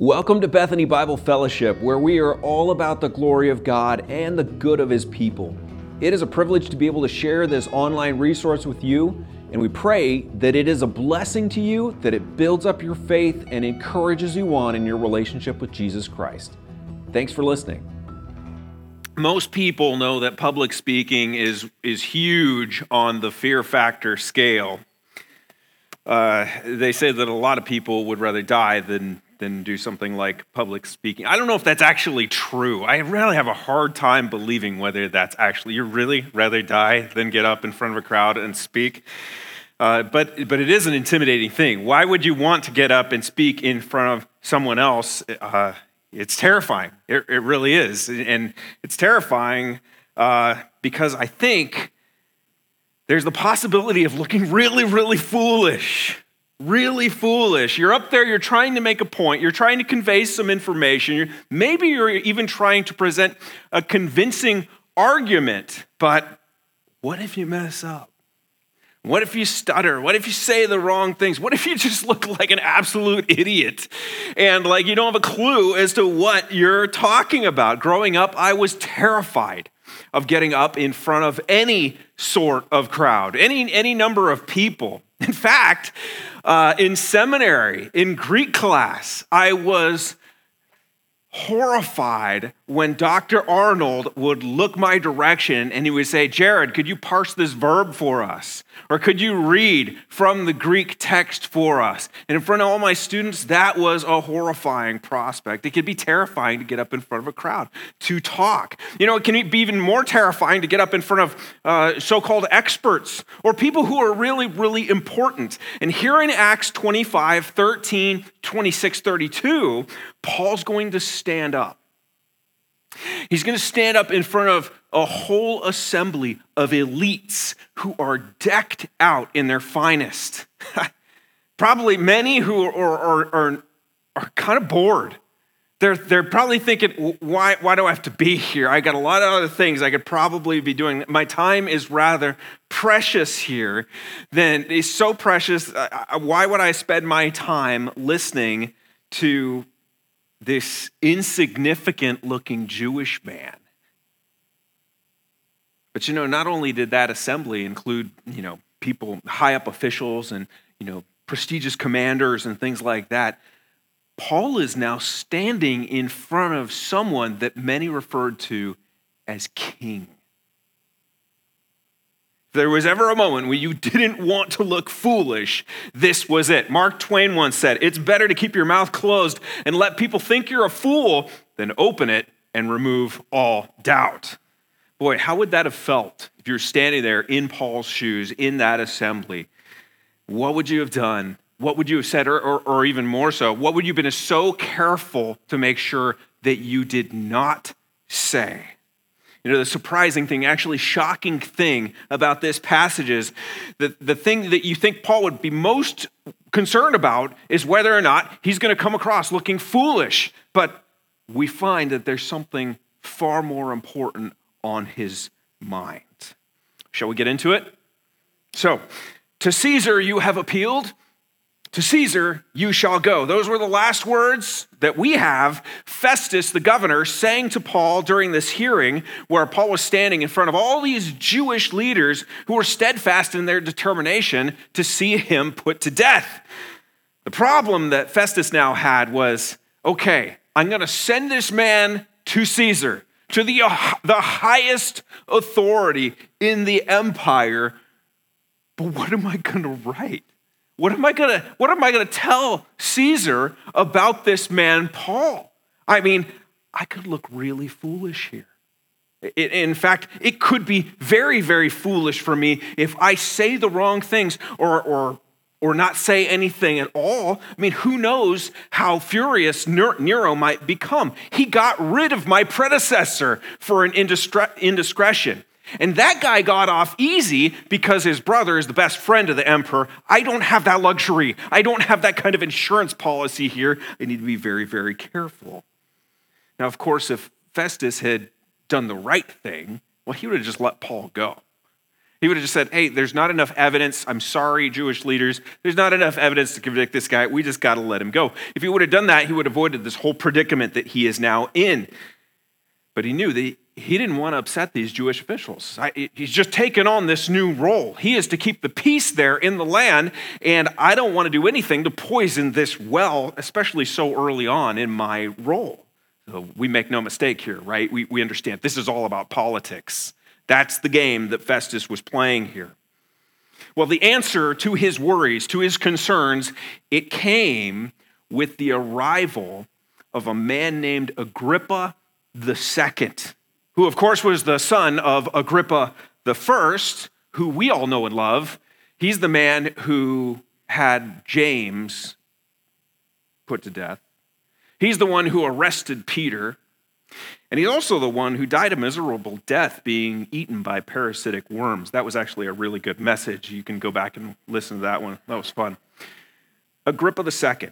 Welcome to Bethany Bible Fellowship, where we are all about the glory of God and the good of His people. It is a privilege to be able to share this online resource with you, and we pray that it is a blessing to you, that it builds up your faith and encourages you on in your relationship with Jesus Christ. Thanks for listening. Most people know that public speaking is, is huge on the fear factor scale. Uh, they say that a lot of people would rather die than than do something like public speaking. I don't know if that's actually true. I really have a hard time believing whether that's actually, you really rather die than get up in front of a crowd and speak. Uh, but, but it is an intimidating thing. Why would you want to get up and speak in front of someone else? Uh, it's terrifying. It, it, really is. And it's terrifying uh, because I think there's the possibility of looking really, really foolish really foolish. You're up there, you're trying to make a point, you're trying to convey some information, you're, maybe you're even trying to present a convincing argument, but what if you mess up? What if you stutter? What if you say the wrong things? What if you just look like an absolute idiot and like you don't have a clue as to what you're talking about? Growing up, I was terrified of getting up in front of any sort of crowd, any, any number of people. In fact, uh, in seminary, in Greek class, I was horrified when Dr. Arnold would look my direction and he would say, Jared, could you parse this verb for us? Or could you read from the Greek text for us? And in front of all my students, that was a horrifying prospect. It could be terrifying to get up in front of a crowd to talk. You know, it can be even more terrifying to get up in front of uh, so called experts or people who are really, really important. And here in Acts 25, 13, 26, 32, Paul's going to stand up. He's going to stand up in front of a whole assembly of elites who are decked out in their finest. probably many who are, are, are, are kind of bored. They're, they're probably thinking, why, why do I have to be here? I got a lot of other things I could probably be doing. My time is rather precious here. Then it's so precious. Why would I spend my time listening to this insignificant looking Jewish man. But you know, not only did that assembly include, you know, people, high up officials and, you know, prestigious commanders and things like that, Paul is now standing in front of someone that many referred to as king there was ever a moment when you didn't want to look foolish, this was it. Mark Twain once said, It's better to keep your mouth closed and let people think you're a fool than open it and remove all doubt. Boy, how would that have felt if you're standing there in Paul's shoes in that assembly? What would you have done? What would you have said? Or, or, or even more so, what would you have been so careful to make sure that you did not say? You know, the surprising thing, actually shocking thing about this passage is that the thing that you think Paul would be most concerned about is whether or not he's going to come across looking foolish. But we find that there's something far more important on his mind. Shall we get into it? So, to Caesar you have appealed to Caesar you shall go. Those were the last words that we have. Festus, the governor, saying to Paul during this hearing where Paul was standing in front of all these Jewish leaders who were steadfast in their determination to see him put to death. The problem that Festus now had was okay, I'm going to send this man to Caesar, to the, the highest authority in the empire. But what am I going to write? What am I gonna, what am I gonna tell Caesar about this man, Paul? I mean, I could look really foolish here. In fact, it could be very, very foolish for me if I say the wrong things or, or, or not say anything at all. I mean, who knows how furious Nero might become? He got rid of my predecessor for an indiscretion. And that guy got off easy because his brother is the best friend of the emperor. I don't have that luxury. I don't have that kind of insurance policy here. I need to be very, very careful. Now, of course, if Festus had done the right thing, well, he would have just let Paul go. He would have just said, hey, there's not enough evidence. I'm sorry, Jewish leaders. There's not enough evidence to convict this guy. We just got to let him go. If he would have done that, he would have avoided this whole predicament that he is now in. But he knew that he didn't want to upset these Jewish officials. He's just taken on this new role. He is to keep the peace there in the land, and I don't want to do anything to poison this well, especially so early on in my role. So we make no mistake here, right? We, we understand this is all about politics. That's the game that Festus was playing here. Well, the answer to his worries, to his concerns, it came with the arrival of a man named Agrippa II, who, of course, was the son of Agrippa I, who we all know and love. He's the man who had James put to death. He's the one who arrested Peter. And he's also the one who died a miserable death being eaten by parasitic worms. That was actually a really good message. You can go back and listen to that one. That was fun. Agrippa II.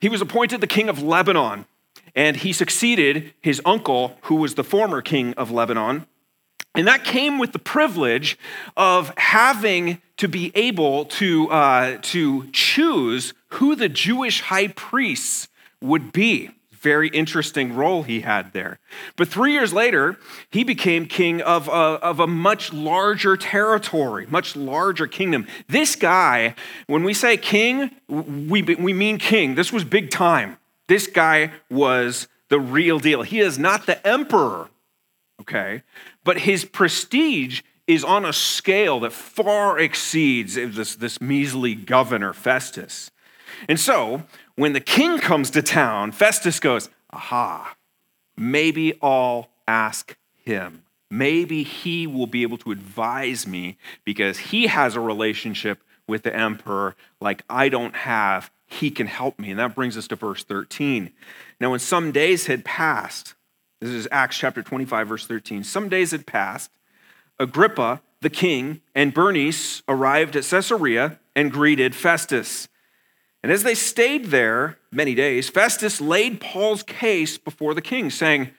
He was appointed the king of Lebanon, and he succeeded his uncle, who was the former king of Lebanon. And that came with the privilege of having to be able to, uh, to choose who the Jewish high priests would be. Very interesting role he had there. But three years later, he became king of a, of a much larger territory, much larger kingdom. This guy, when we say king, we, we mean king. This was big time. This guy was the real deal. He is not the emperor, okay? But his prestige is on a scale that far exceeds this, this measly governor, Festus. And so, when the king comes to town, Festus goes, Aha, maybe I'll ask him. Maybe he will be able to advise me because he has a relationship with the emperor like I don't have. He can help me. And that brings us to verse 13. Now, when some days had passed, this is Acts chapter 25, verse 13. Some days had passed. Agrippa, the king, and Bernice arrived at Caesarea and greeted Festus. And as they stayed there many days, Festus laid Paul's case before the king, saying,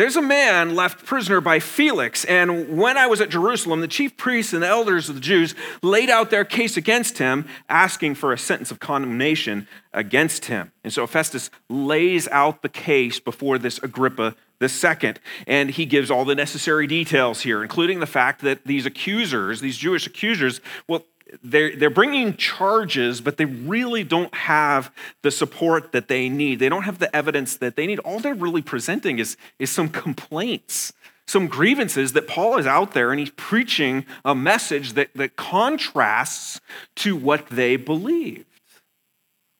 There's a man left prisoner by Felix, and when I was at Jerusalem, the chief priests and the elders of the Jews laid out their case against him, asking for a sentence of condemnation against him. And so Festus lays out the case before this Agrippa the second. And he gives all the necessary details here, including the fact that these accusers, these Jewish accusers, well, they're, they're bringing charges, but they really don't have the support that they need. They don't have the evidence that they need. All they're really presenting is, is some complaints, some grievances that Paul is out there and he's preaching a message that, that contrasts to what they believed.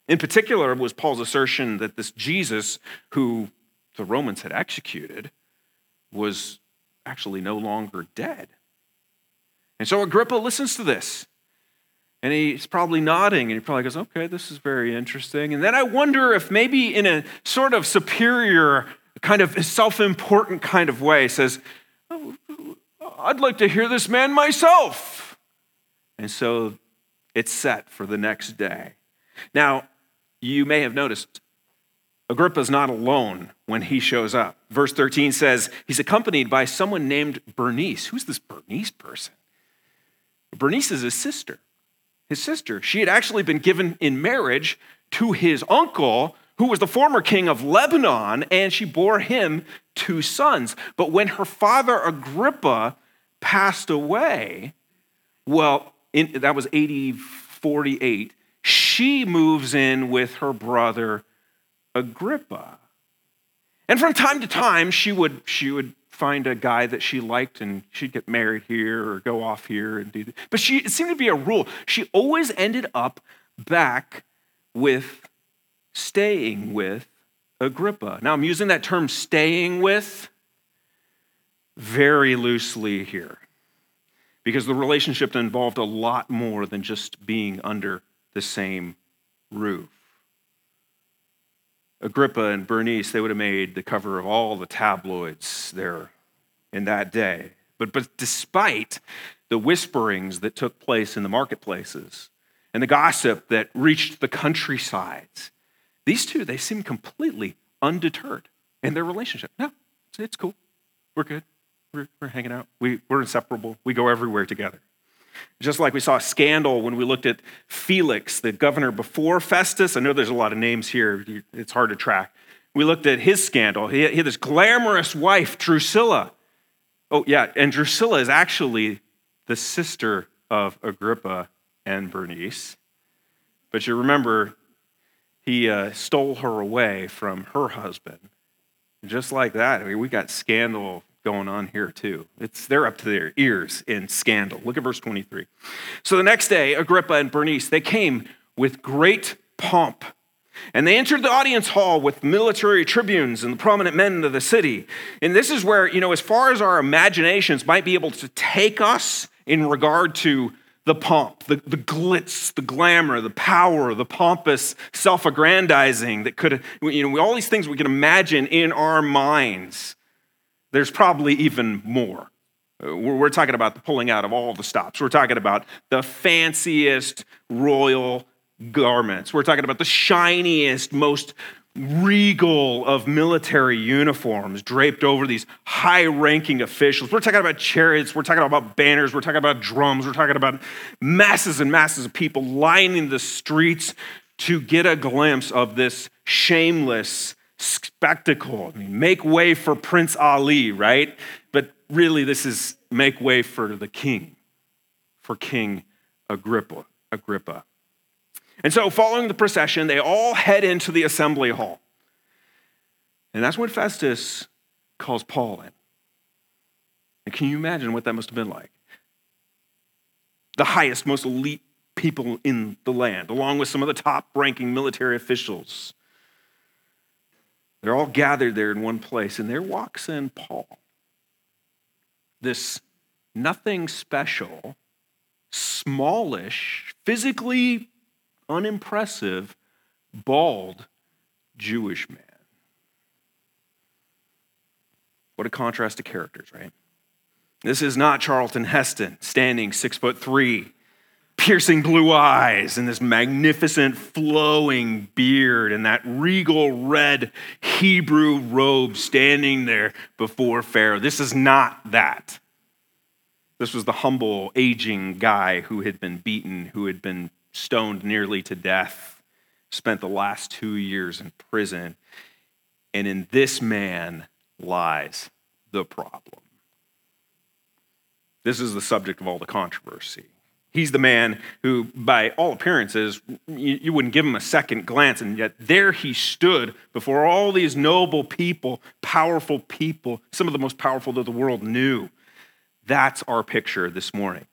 In particular, was Paul's assertion that this Jesus, who the Romans had executed, was actually no longer dead. And so Agrippa listens to this and he's probably nodding and he probably goes, okay, this is very interesting. And then I wonder if maybe in a sort of superior, kind of self important kind of way, says, oh, I'd like to hear this man myself. And so it's set for the next day. Now, you may have noticed Agrippa's not alone when he shows up. Verse 13 says he's accompanied by someone named Bernice. Who's this Bernice person? Bernice is his sister his sister. She had actually been given in marriage to his uncle, who was the former king of Lebanon, and she bore him two sons. But when her father Agrippa passed away, well, in, that was 80 48, she moves in with her brother Agrippa. And from time to time, she would, she would find a guy that she liked and she'd get married here or go off here and do that. But she, it seemed to be a rule. She always ended up back with staying with Agrippa. Now, I'm using that term staying with very loosely here because the relationship involved a lot more than just being under the same roof. Agrippa and Bernice, they would have made the cover of all the tabloids there in that day. But, but despite the whisperings that took place in the marketplaces and the gossip that reached the countrysides, these two, they seem completely undeterred in their relationship. No, it's cool. We're good. We're, we're hanging out. We, we're inseparable. We go everywhere together. Just like we saw a scandal when we looked at Felix, the governor before Festus. I know there's a lot of names here, it's hard to track. We looked at his scandal. He had this glamorous wife, Drusilla. Oh, yeah, and Drusilla is actually the sister of Agrippa and Bernice. But you remember, he uh, stole her away from her husband. Just like that, I mean, we got scandal going on here too. It's they're up to their ears in scandal. Look at verse 23. So the next day, Agrippa and Bernice, they came with great pomp. And they entered the audience hall with military tribunes and the prominent men of the city. And this is where, you know, as far as our imaginations might be able to take us in regard to the pomp, the, the glitz, the glamour, the power, the pompous self aggrandizing that could, you know, all these things we can imagine in our minds. There's probably even more. Uh, we're talking about the pulling out of all the stops. We're talking about the fanciest royal garments. We're talking about the shiniest, most regal of military uniforms draped over these high ranking officials. We're talking about chariots, we're talking about banners, we're talking about drums, we're talking about masses and masses of people lining the streets to get a glimpse of this shameless spectacle. I mean, make way for Prince Ali, right? But really, this is make way for the king, for King Agrippa. Agrippa. And so, following the procession, they all head into the assembly hall. And that's when Festus calls Paul in. And can you imagine what that must have been like? The highest, most elite people in the land, along with some of the top ranking military officials. They're all gathered there in one place, and there walks in Paul. This nothing special, smallish, physically unimpressive, bald Jewish man. What a contrast to characters, right? This is not Charlton Heston standing six foot three, piercing blue eyes, and this magnificent flowing beard, and that regal red Hebrew robe standing there before Pharaoh. This is not that. This was the humble, aging guy who had been beaten, who had been stoned nearly to death, spent the last two years in prison. And in this man lies the problem. This is the subject of all the controversy. He's the man who, by all appearances, you, wouldn't give him a second glance, and yet there he stood before all these noble people, powerful people, some of the most powerful that the world knew. That's our picture this morning.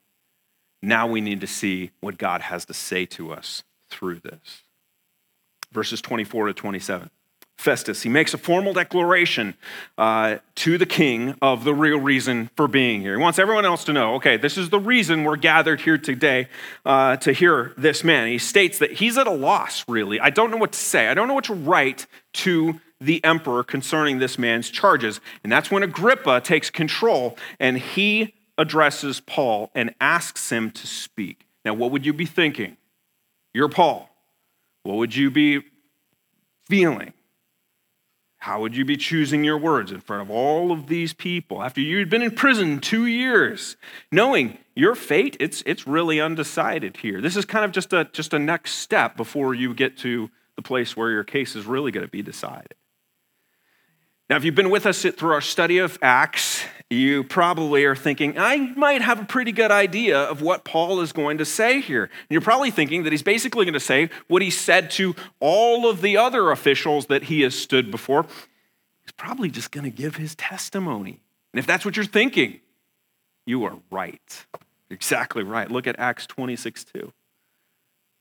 Now we need to see what God has to say to us through this. Verses 24 to 27. Festus, he makes a formal declaration uh, to the king of the real reason for being here. He wants everyone else to know okay, this is the reason we're gathered here today uh, to hear this man. He states that he's at a loss, really. I don't know what to say, I don't know what to write to the emperor concerning this man's charges. And that's when Agrippa takes control and he addresses Paul and asks him to speak. Now, what would you be thinking? You're Paul. What would you be feeling? How would you be choosing your words in front of all of these people after you'd been in prison two years, knowing your fate? It's, it's really undecided here. This is kind of just a, just a next step before you get to the place where your case is really going to be decided. Now, if you've been with us through our study of Acts, you probably are thinking, I might have a pretty good idea of what Paul is going to say here. And you're probably thinking that he's basically going to say what he said to all of the other officials that he has stood before. He's probably just going to give his testimony. And if that's what you're thinking, you are right. Exactly right. Look at Acts 26 2.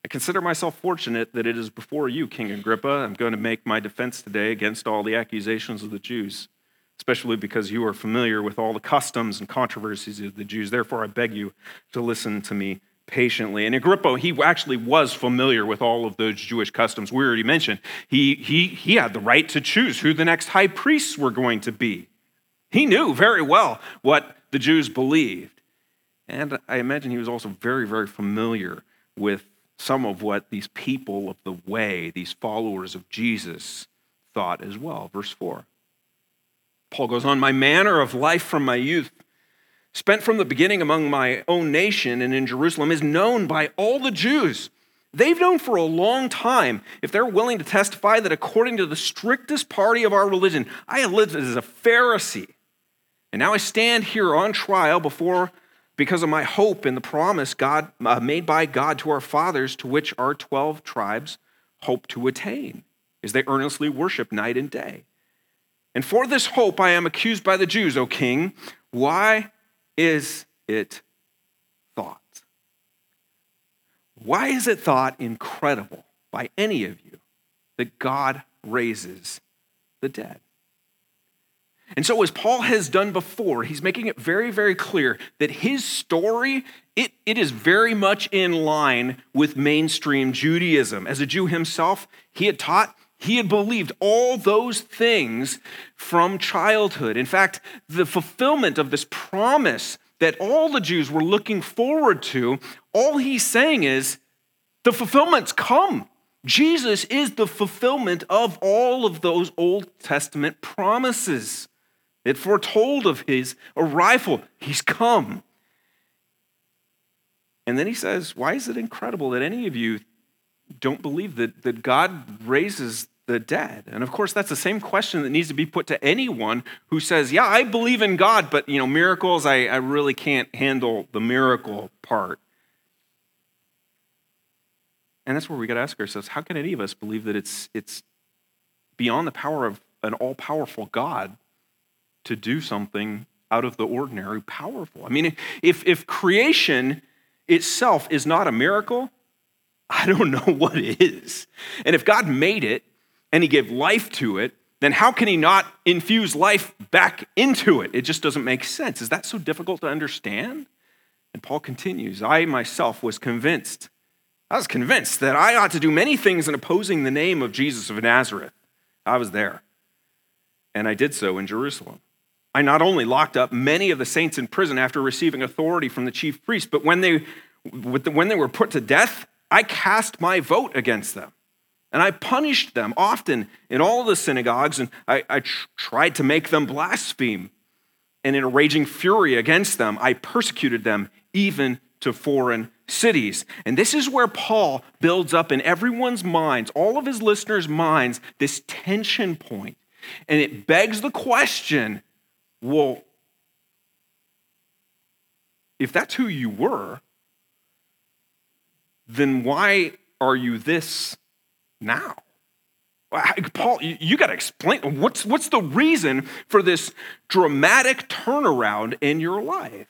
I consider myself fortunate that it is before you, King Agrippa. I'm going to make my defense today against all the accusations of the Jews, especially because you are familiar with all the customs and controversies of the Jews. Therefore, I beg you to listen to me patiently. And Agrippa, he actually was familiar with all of those Jewish customs. We already mentioned he, he, he had the right to choose who the next high priests were going to be. He knew very well what the Jews believed. And I imagine he was also very, very familiar with some of what these people of the way, these followers of Jesus, thought as well. Verse 4. Paul goes on, My manner of life from my youth, spent from the beginning among my own nation and in Jerusalem, is known by all the Jews. They've known for a long time, if they're willing to testify, that according to the strictest party of our religion, I have lived as a Pharisee. And now I stand here on trial before because of my hope in the promise God uh, made by God to our fathers, to which our 12 tribes hope to attain, as they earnestly worship night and day. And for this hope I am accused by the Jews, O king. Why is it thought? Why is it thought incredible by any of you that God raises the dead? And so, as Paul has done before, he's making it very, very clear that his story, it, it is very much in line with mainstream Judaism. As a Jew himself, he had taught, he had believed all those things from childhood. In fact, the fulfillment of this promise that all the Jews were looking forward to, all he's saying is the fulfillment's come. Jesus is the fulfillment of all of those Old Testament promises. It foretold of his arrival. He's come. And then he says, Why is it incredible that any of you don't believe that, that God raises the dead? And of course, that's the same question that needs to be put to anyone who says, Yeah, I believe in God, but you know, miracles, I, I really can't handle the miracle part. And that's where we got to ask ourselves how can any of us believe that it's, it's beyond the power of an all powerful God to do something out of the ordinary powerful. I mean, if, if creation itself is not a miracle, I don't know what is. And if God made it and he gave life to it, then how can he not infuse life back into it? It just doesn't make sense. Is that so difficult to understand? And Paul continues I myself was convinced. I was convinced that I ought to do many things in opposing the name of Jesus of Nazareth. I was there. And I did so in Jerusalem. I not only locked up many of the saints in prison after receiving authority from the chief priest, but when they, when they were put to death, I cast my vote against them. And I punished them often in all the synagogues, and I, I tr- tried to make them blaspheme. And in a raging fury against them, I persecuted them even to foreign cities. And this is where Paul builds up in everyone's minds, all of his listeners' minds, this tension point. And it begs the question well, if that's who you were, then why are you this now? Paul, you got to explain what's, what's the reason for this dramatic turnaround in your life?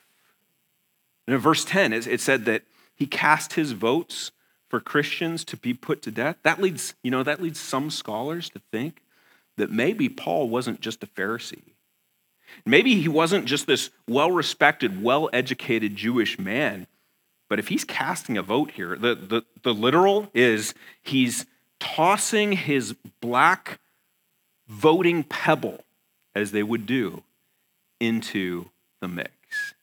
And in verse 10, it said that he cast his votes for Christians to be put to death. That leads, you know, that leads some scholars to think that maybe Paul wasn't just a Pharisee. Maybe he wasn't just this well respected, well educated Jewish man, but if he's casting a vote here, the, the, the literal is he's tossing his black voting pebble, as they would do, into the mix.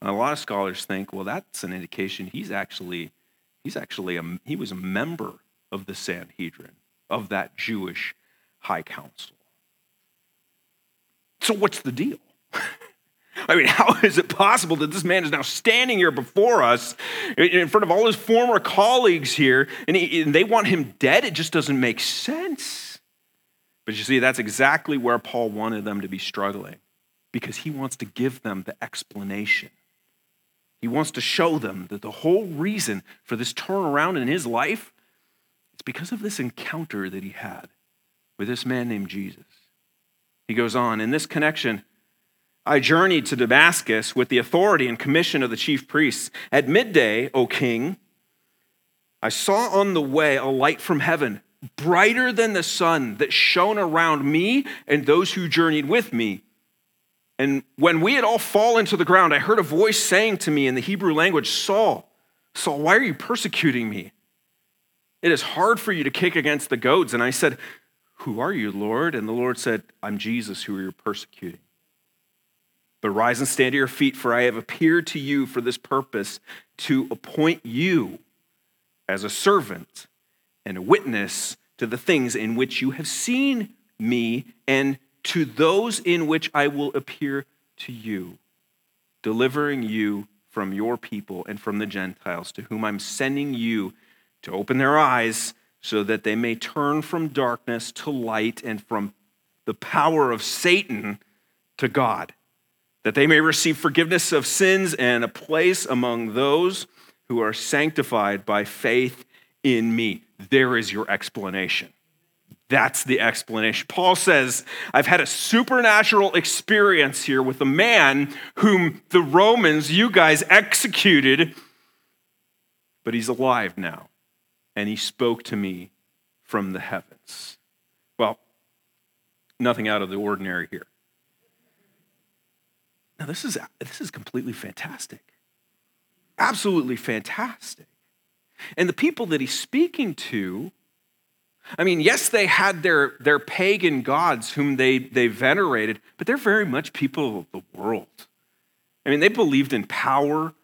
And a lot of scholars think, well, that's an indication he's actually, he's actually a, he was a member of the Sanhedrin, of that Jewish high council. So, what's the deal? I mean, how is it possible that this man is now standing here before us in front of all his former colleagues here and, he, and, they want him dead? It just doesn't make sense. But you see, that's exactly where Paul wanted them to be struggling because he wants to give them the explanation. He wants to show them that the whole reason for this turnaround in his life is because of this encounter that he had with this man named Jesus. He goes on, in this connection, I journeyed to Damascus with the authority and commission of the chief priests. At midday, O king, I saw on the way a light from heaven, brighter than the sun, that shone around me and those who journeyed with me. And when we had all fallen to the ground, I heard a voice saying to me in the Hebrew language, Saul, Saul, why are you persecuting me? It is hard for you to kick against the goads. And I said, who are you, Lord? And the Lord said, I'm Jesus who you're persecuting. But rise and stand to your feet, for I have appeared to you for this purpose to appoint you as a servant and a witness to the things in which you have seen me and to those in which I will appear to you, delivering you from your people and from the Gentiles, to whom I'm sending you to open their eyes so that they may turn from darkness to light and from the power of Satan to God, that they may receive forgiveness of sins and a place among those who are sanctified by faith in me. There is your explanation. That's the explanation. Paul says, I've had a supernatural experience here with a man whom the Romans, you guys, executed, but he's alive now. And he spoke to me from the heavens. Well, nothing out of the ordinary here. Now, this is, this is completely fantastic. Absolutely fantastic. And the people that he's speaking to I mean, yes, they had their, their pagan gods whom they, they venerated, but they're very much people of the world. I mean, they believed in power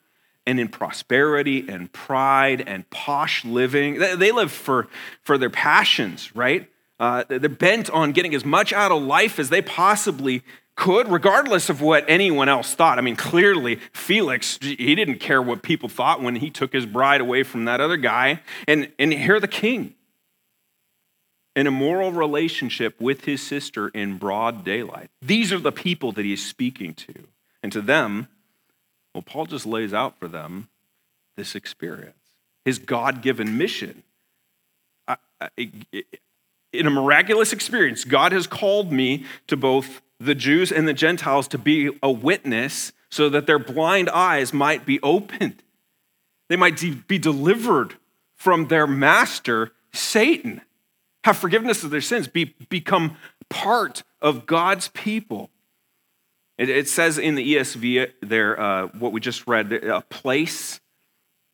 and in prosperity and pride and posh living. They, live for, for their passions, right? Uh, they're bent on getting as much out of life as they possibly could, regardless of what anyone else thought. I mean, clearly, Felix, he didn't care what people thought when he took his bride away from that other guy. And, and here the king an immoral relationship with his sister in broad daylight. These are the people that he's speaking to. And to them, well, Paul just lays out for them this experience, his God given mission. In a miraculous experience, God has called me to both the Jews and the Gentiles to be a witness so that their blind eyes might be opened. They might be delivered from their master, Satan have forgiveness of their sins, be, become part of God's people. It, it says in the ESV there, uh, what we just read, a place.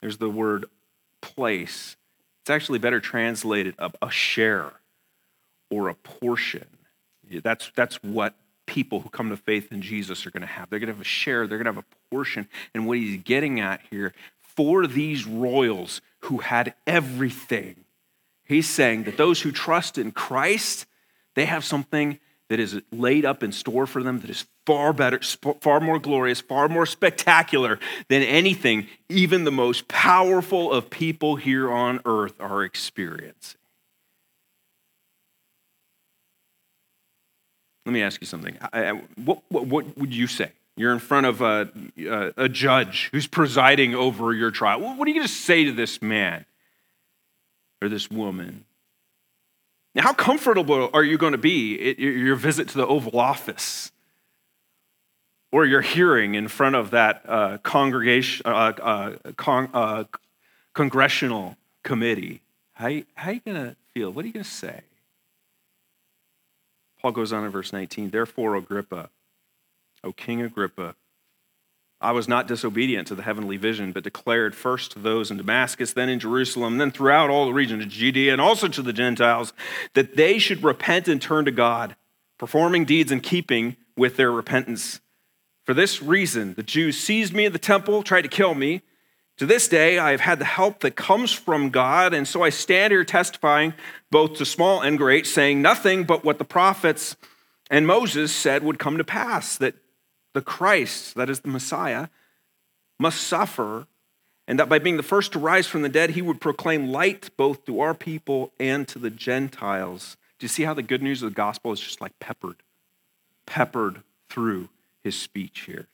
There's the word place. It's actually better translated a, a share or a portion. That's, that's what people who come to faith in Jesus are going to have. They're going to have a share, they're going to have a portion. And what he's getting at here for these royals who had everything He's saying that those who trust in Christ, they have something that is laid up in store for them that is far better, far more glorious, far more spectacular than anything even the most powerful of people here on earth are experiencing. Let me ask you something. What, what, what would you say? You're in front of a, a, judge who's presiding over your trial. What are you going to say to this man? or this woman. Now, how comfortable are you going to be at your visit to the Oval Office? Or your hearing in front of that uh, congregation, uh, uh, con- uh, congressional committee? How, how are you going to feel? What are you going to say? Paul goes on in verse 19, Therefore, Agrippa, O King Agrippa, I was not disobedient to the heavenly vision, but declared first to those in Damascus, then in Jerusalem, then throughout all the region of Judea, and also to the Gentiles, that they should repent and turn to God, performing deeds in keeping with their repentance. For this reason, the Jews seized me at the temple, tried to kill me. To this day, I have had the help that comes from God, and so I stand here testifying, both to small and great, saying nothing but what the prophets and Moses said would come to pass that the Christ, that is the Messiah, must suffer, and that by being the first to rise from the dead, he would proclaim light both to our people and to the Gentiles. Do you see how the good news of the gospel is just like peppered, peppered through his speech here?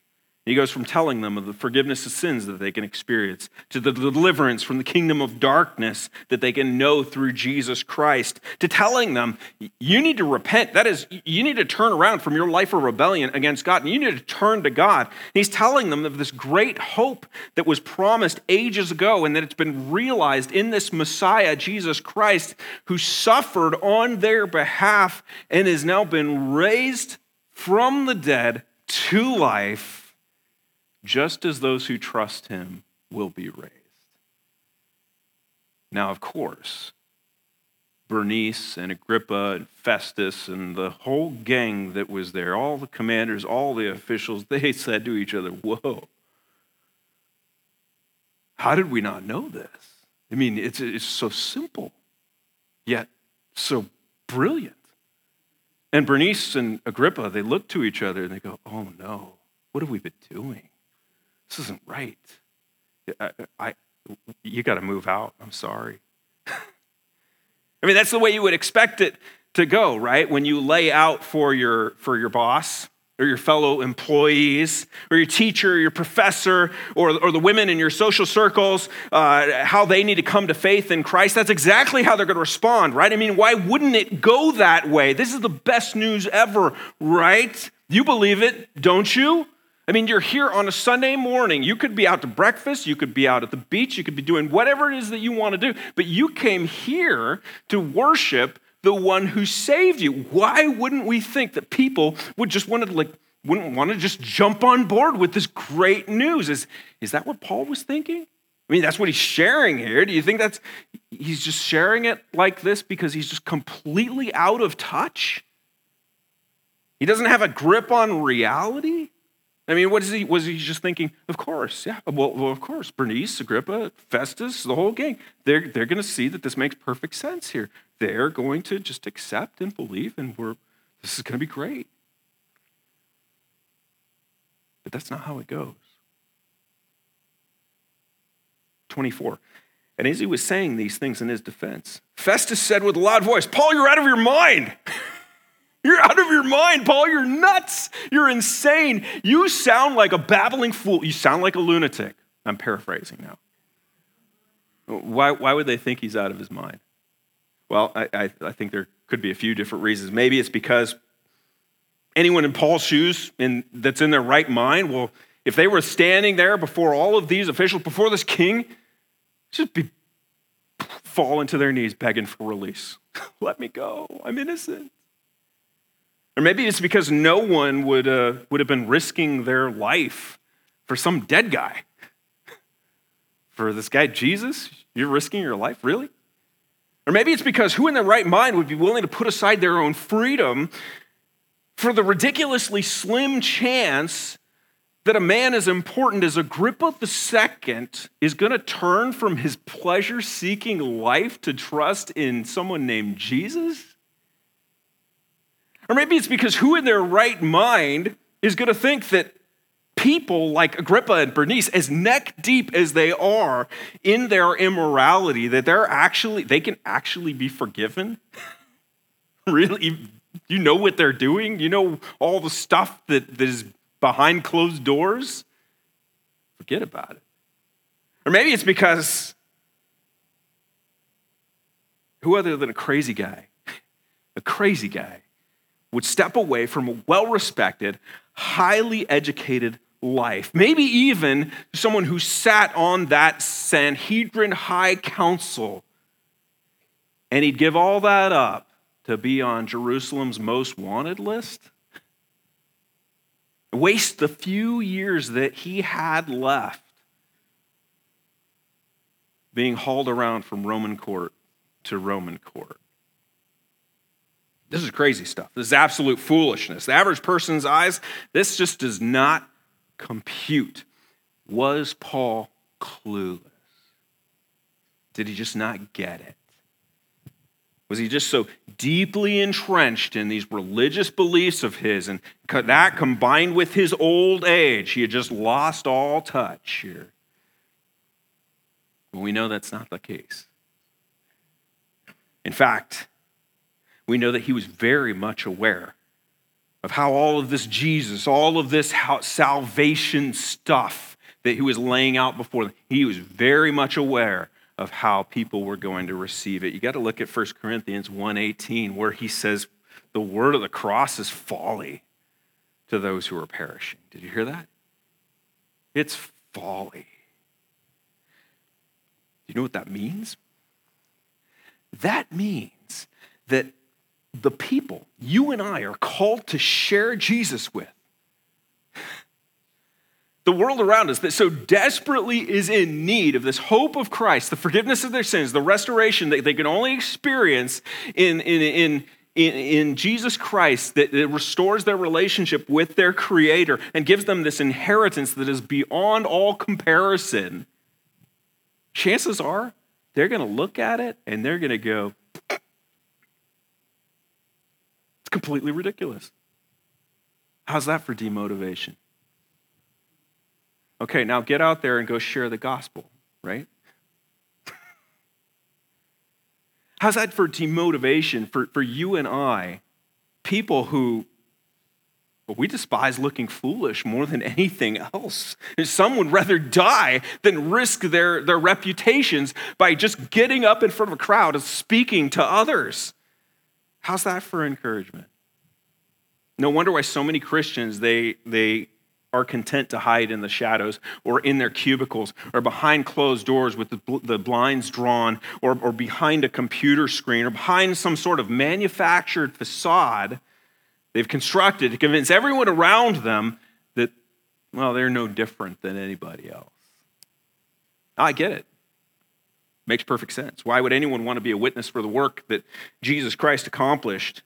He goes from telling them of the forgiveness of sins that they can experience to the deliverance from the kingdom of darkness that they can know through Jesus Christ, to telling them, you need to repent. That is, you need to turn around from your life of rebellion against God, and you need to turn to God. He's telling them of this great hope that was promised ages ago and that it's been realized in this Messiah, Jesus Christ, who suffered on their behalf and has now been raised from the dead to life just as those who trust him will be raised. Now, of course, Bernice and Agrippa and Festus and the whole gang that was there, all the commanders, all the officials, they said to each other, Whoa, how did we not know this? I mean, it's, it's so simple, yet so brilliant. And Bernice and Agrippa, they look to each other and they go, Oh no, what have we been doing? This isn't right. I, I you got to move out. I'm sorry. I mean, that's the way you would expect it to go, right? When you lay out for your, for your boss or your fellow employees or your teacher, or your professor, or, or the women in your social circles, uh, how they need to come to faith in Christ, that's exactly how they're going to respond, right? I mean, why wouldn't it go that way? This is the best news ever, right? You believe it, don't you? I mean, you're here on a Sunday morning. You could be out to breakfast, you could be out at the beach, you could be doing whatever it is that you want to do, but you came here to worship the one who saved you. Why wouldn't we think that people would just want to like wouldn't want to just jump on board with this great news? Is, is that what Paul was thinking? I mean, that's what he's sharing here. Do you think that's he's just sharing it like this because he's just completely out of touch? He doesn't have a grip on reality? I mean, what is he? Was he just thinking? Of course, yeah. Well, well of course, Bernice, Agrippa, Festus, the whole gang. They're they're going to see that this makes perfect sense here. They're going to just accept and believe, and we're this is going to be great. But that's not how it goes. 24. And as he was saying these things in his defense, Festus said with a loud voice, Paul, you're out of your mind. You're out of your mind, Paul. You're nuts. You're insane. You sound like a babbling fool. You sound like a lunatic. I'm paraphrasing now. Why, why would they think he's out of his mind? Well, I, I, I think there could be a few different reasons. Maybe it's because anyone in Paul's shoes that's in their right mind, well, if they were standing there before all of these officials, before this king, just be fall into their knees begging for release. Let me go. I'm innocent. Or maybe it's because no one would, uh, would have been risking their life for some dead guy. For this guy, Jesus, you're risking your life? Really? Or maybe it's because who in their right mind would be willing to put aside their own freedom for the ridiculously slim chance that a man as important as Agrippa II is going to turn from his pleasure seeking life to trust in someone named Jesus? Or maybe it's because who in their right mind is going to think that people like Agrippa and Bernice, as neck deep as they are in their immorality, that they're actually, they can actually be forgiven? really? You know what they're doing? You know all the stuff that, that is behind closed doors? Forget about it. Or maybe it's because who other than a crazy guy, a crazy guy, would step away from a well respected, highly educated life. Maybe even someone who sat on that Sanhedrin High Council. And he'd give all that up to be on Jerusalem's most wanted list. Waste the few years that he had left being hauled around from Roman court to Roman court. This is crazy stuff. This is absolute foolishness. The average person's eyes, this just does not compute. Was Paul clueless? Did he just not get it? Was he just so deeply entrenched in these religious beliefs of his, and that combined with his old age, he had just lost all touch here? Well, we know that's not the case. In fact, we know that he was very much aware of how all of this Jesus, all of this salvation stuff that he was laying out before them, he was very much aware of how people were going to receive it. You got to look at 1 Corinthians 1:18 where he says the word of the cross is folly to those who are perishing. Did you hear that? It's folly. Do you know what that means? That means that the people you and I are called to share Jesus with. The world around us that so desperately is in need of this hope of Christ, the forgiveness of their sins, the restoration that they can only experience in, in, in, in, in Jesus Christ, that, that restores their relationship with their Creator and gives them this inheritance that is beyond all comparison. Chances are they're going to look at it and they're going to go, completely ridiculous. How's that for demotivation? Okay, now get out there and go share the gospel, right? How's that for demotivation for, for you and I, people who well, we despise looking foolish more than anything else. Some would rather die than risk their, their reputations by just getting up in front of a crowd and speaking to others. How's that for encouragement? No wonder why so many Christians they they are content to hide in the shadows or in their cubicles or behind closed doors with the, blinds drawn or, or behind a computer screen or behind some sort of manufactured facade they've constructed to convince everyone around them that, well, they're no different than anybody else. I get it. Makes perfect sense. Why would anyone want to be a witness for the work that Jesus Christ accomplished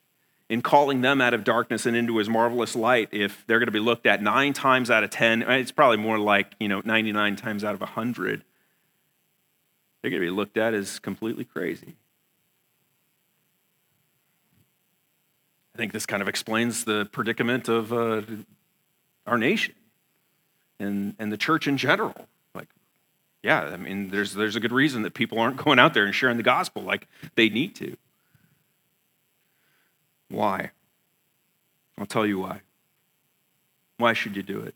in calling them out of darkness and into his marvelous light if they're going to be looked at nine times out of 10? It's probably more like, you know, 99 times out of 100. They're going to be looked at as completely crazy. I think this kind of explains the predicament of uh, our nation and, and the church in general. Yeah, I mean, there's, there's a good reason that people aren't going out there and sharing the gospel like they need to. Why? I'll tell you why. Why should you do it?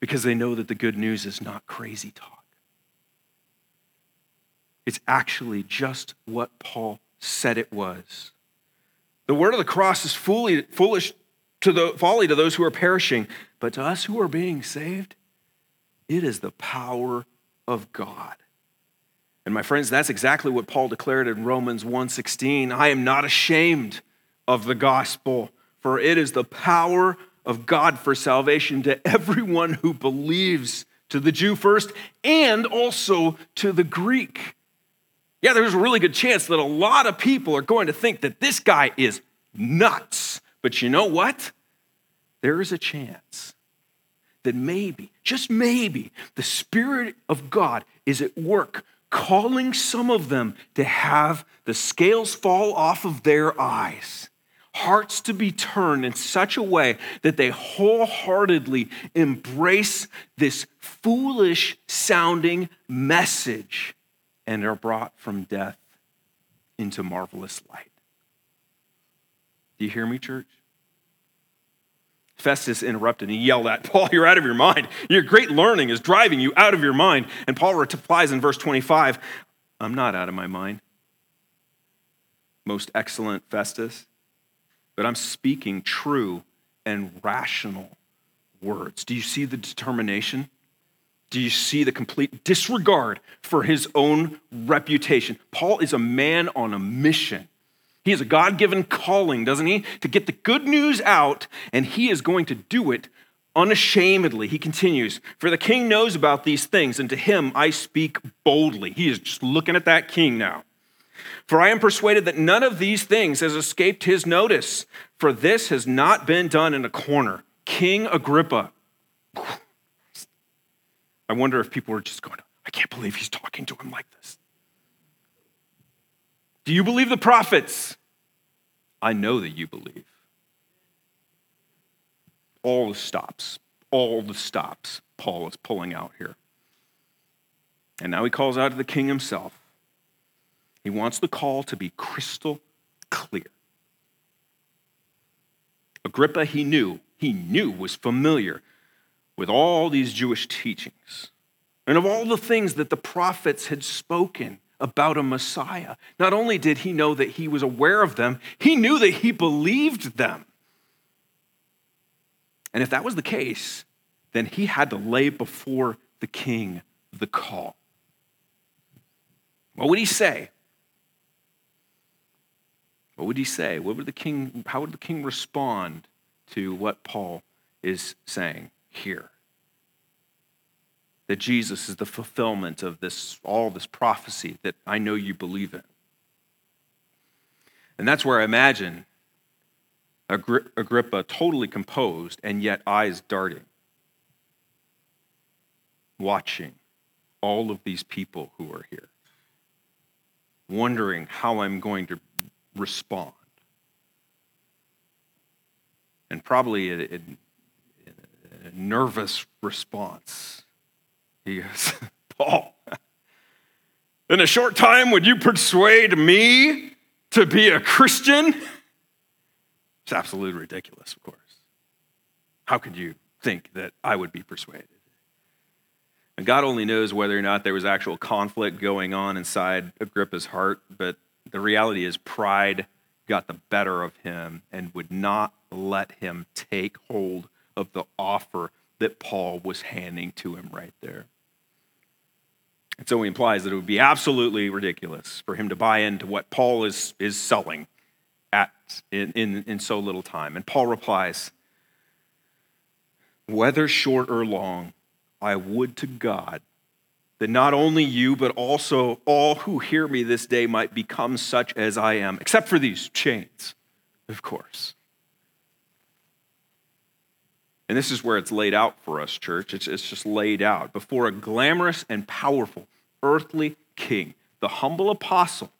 Because they know that the good news is not crazy talk. It's actually just what Paul said it was. The word of the cross is foolish to the folly to those who are perishing, but to us who are being saved, it is the power of God. And my friends, that's exactly what Paul declared in Romans 1:16. I am not ashamed of the gospel, for it is the power of God for salvation to everyone who believes, to the Jew first and also to the Greek. Yeah, there's a really good chance that a lot of people are going to think that this guy is nuts. But you know what? There is a chance that maybe, just maybe, the Spirit of God is at work calling some of them to have the scales fall off of their eyes, hearts to be turned in such a way that they wholeheartedly embrace this foolish sounding message and are brought from death into marvelous light. Do you hear me, church? Festus interrupted and yelled at Paul, You're out of your mind. Your great learning is driving you out of your mind. And Paul replies in verse 25, I'm not out of my mind. Most excellent Festus, but I'm speaking true and rational words. Do you see the determination? Do you see the complete disregard for his own reputation? Paul is a man on a mission. He has a God given calling, doesn't he? To get the good news out, and he is going to do it unashamedly. He continues, For the king knows about these things, and to him I speak boldly. He is just looking at that king now. For I am persuaded that none of these things has escaped his notice, for this has not been done in a corner. King Agrippa. I wonder if people are just going, I can't believe he's talking to him like this. Do you believe the prophets? I know that you believe. All the stops, all the stops Paul is pulling out here. And now he calls out to the king himself. He wants the call to be crystal clear. Agrippa, he knew, he knew was familiar with all these Jewish teachings and of all the things that the prophets had spoken about a Messiah. Not only did he know that he was aware of them, he knew that he believed them. And if that was the case, then he had to lay before the king the call. What would he say? What would he say? What would the king, how would the king respond to what Paul is saying? here. That Jesus is the fulfillment of this, all this prophecy that I know you believe in. And that's where I imagine Agrippa totally composed and yet eyes darting, watching all of these people who are here. wondering how I'm going to respond. And probably a, a, a nervous response. He goes, Paul, in a short time, would you persuade me to be a Christian? It's absolutely ridiculous, of course. How could you think that I would be persuaded? And God only knows whether or not there was actual conflict going on inside Agrippa's heart, but the reality is pride got the better of him and would not let him take hold of the offer that Paul was handing to him right there. And so he implies that it would be absolutely ridiculous for him to buy into what Paul is, is selling at, in, in, in so little time. And Paul replies, Whether short or long, I would to God that not only you, but also all who hear me this day might become such as I am, except for these chains, of course. And this is where it's laid out for us, church. It's, it's just laid out. Before a glamorous and powerful earthly king, the humble apostle,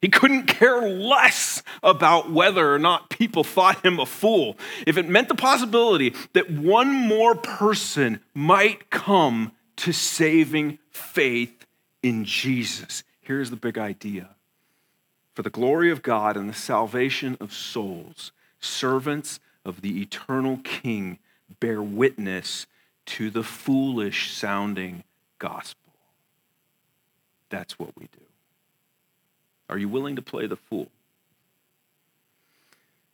he couldn't care less about whether or not people thought him a fool. If it meant the possibility that one more person might come to saving faith in Jesus. Here's the big idea for the glory of God and the salvation of souls, servants of the eternal King bear witness to the foolish sounding gospel. That's what we do. Are you willing to play the fool?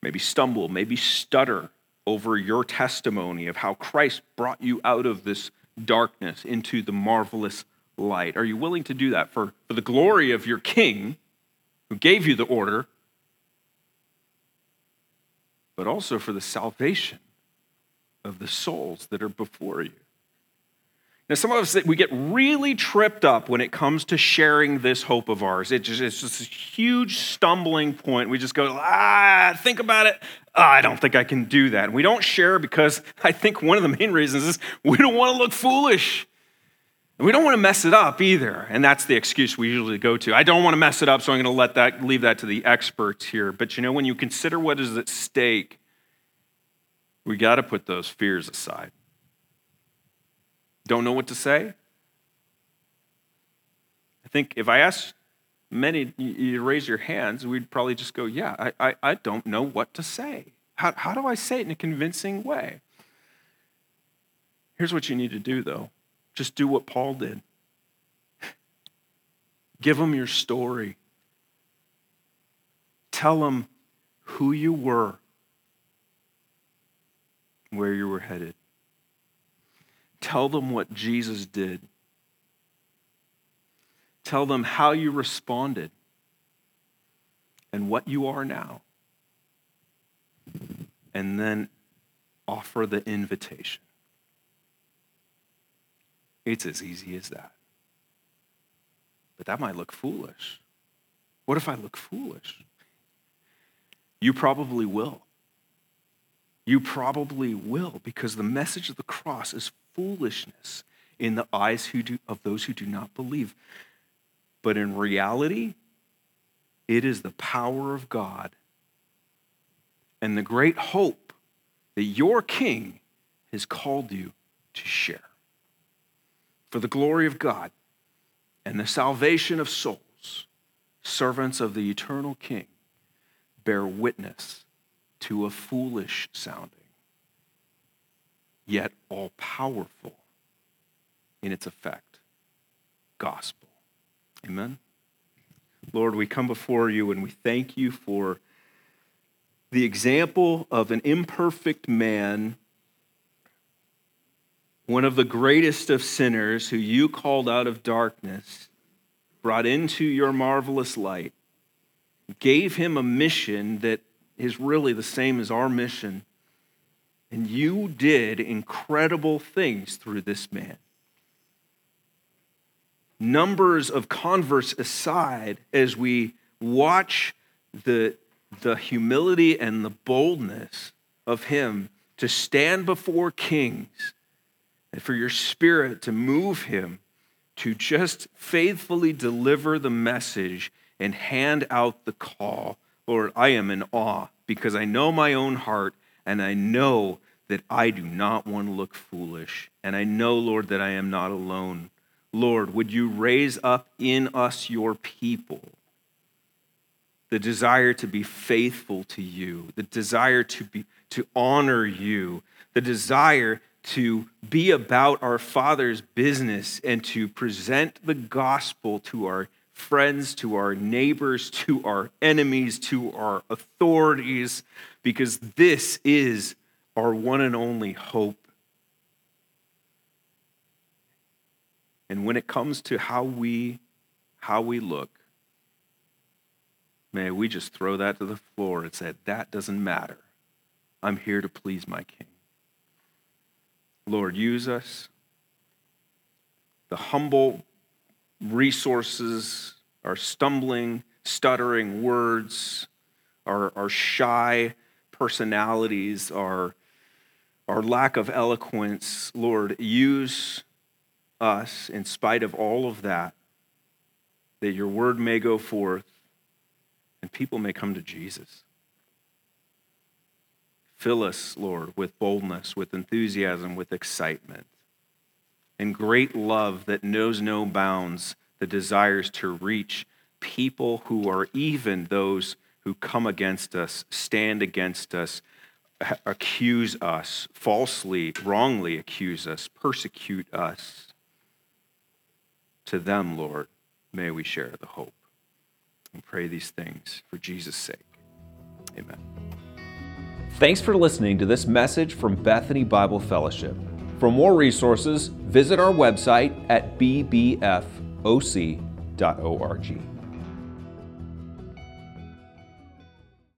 Maybe stumble, maybe stutter over your testimony of how Christ brought you out of this darkness into the marvelous light. Are you willing to do that for, for the glory of your King who gave you the order, but also for the salvation of the souls that are before you? Now, some of us, we get really tripped up when it comes to sharing this hope of ours. It just, it's just a huge stumbling point. We just go, ah, think about it. Oh, I don't think I can do that. And we don't share because I think one of the main reasons is we don't want to look foolish. And we don't want to mess it up either. And that's the excuse we usually go to. I don't want to mess it up, so I'm going to let that leave that to the experts here. But you know, when you consider what is at stake, we got to put those fears aside. Don't know what to say? I think if I asked many you raise your hands, we'd probably just go, Yeah, I, I, I don't know what to say. How, how do I say it in a convincing way? Here's what you need to do, though just do what Paul did. Give them your story. Tell them who you were, where you were headed. Tell them what Jesus did. Tell them how you responded and what you are now. And then offer the invitation. It's as easy as that. But that might look foolish. What if I look foolish? You probably will. You probably will because the message of the cross is foolishness in the eyes do, of those who do not believe. But in reality, it is the power of God and the great hope that your King has called you to share. For the glory of God and the salvation of souls, servants of the eternal King bear witness to a foolish sounding yet all powerful in its effect gospel. Amen. Lord, we come before you and we thank you for the example of an imperfect man, one of the greatest of sinners who you called out of darkness, brought into your marvelous light, gave him a mission that is really the same as our mission and you did incredible things through this man. Numbers of converts aside, as we watch the, the humility and the boldness of him to stand before kings and for your spirit to move him to just faithfully deliver the message and hand out the call. Lord, I am in awe because I know my own heart and I know that I do not want to look foolish. And I know, Lord, that I am not alone. Lord, would you raise up in us your people? The desire to be faithful to you, the desire to be to honor you, the desire to be about our Father's business and to present the gospel to our friends, to our neighbors, to our enemies, to our authorities, because this is our one and only hope. And when it comes to how we how we look, may we just throw that to the floor and say, that doesn't matter. I'm here to please my king. Lord, use us. The humble resources, our stumbling, stuttering words, our, our shy personalities, our, our lack of eloquence, Lord, use us in spite of all of that, that your word may go forth and people may come to Jesus. Fill us, Lord, with boldness, with enthusiasm, with excitement, and great love that knows no bounds, that desires to reach people who are even those who come against us, stand against us, accuse us, falsely, wrongly accuse us, persecute us. To them, Lord, may we share the hope. And pray these things for Jesus' sake. Amen. Thanks for listening to this message from Bethany Bible Fellowship. For more resources, visit our website at bbfoc.org.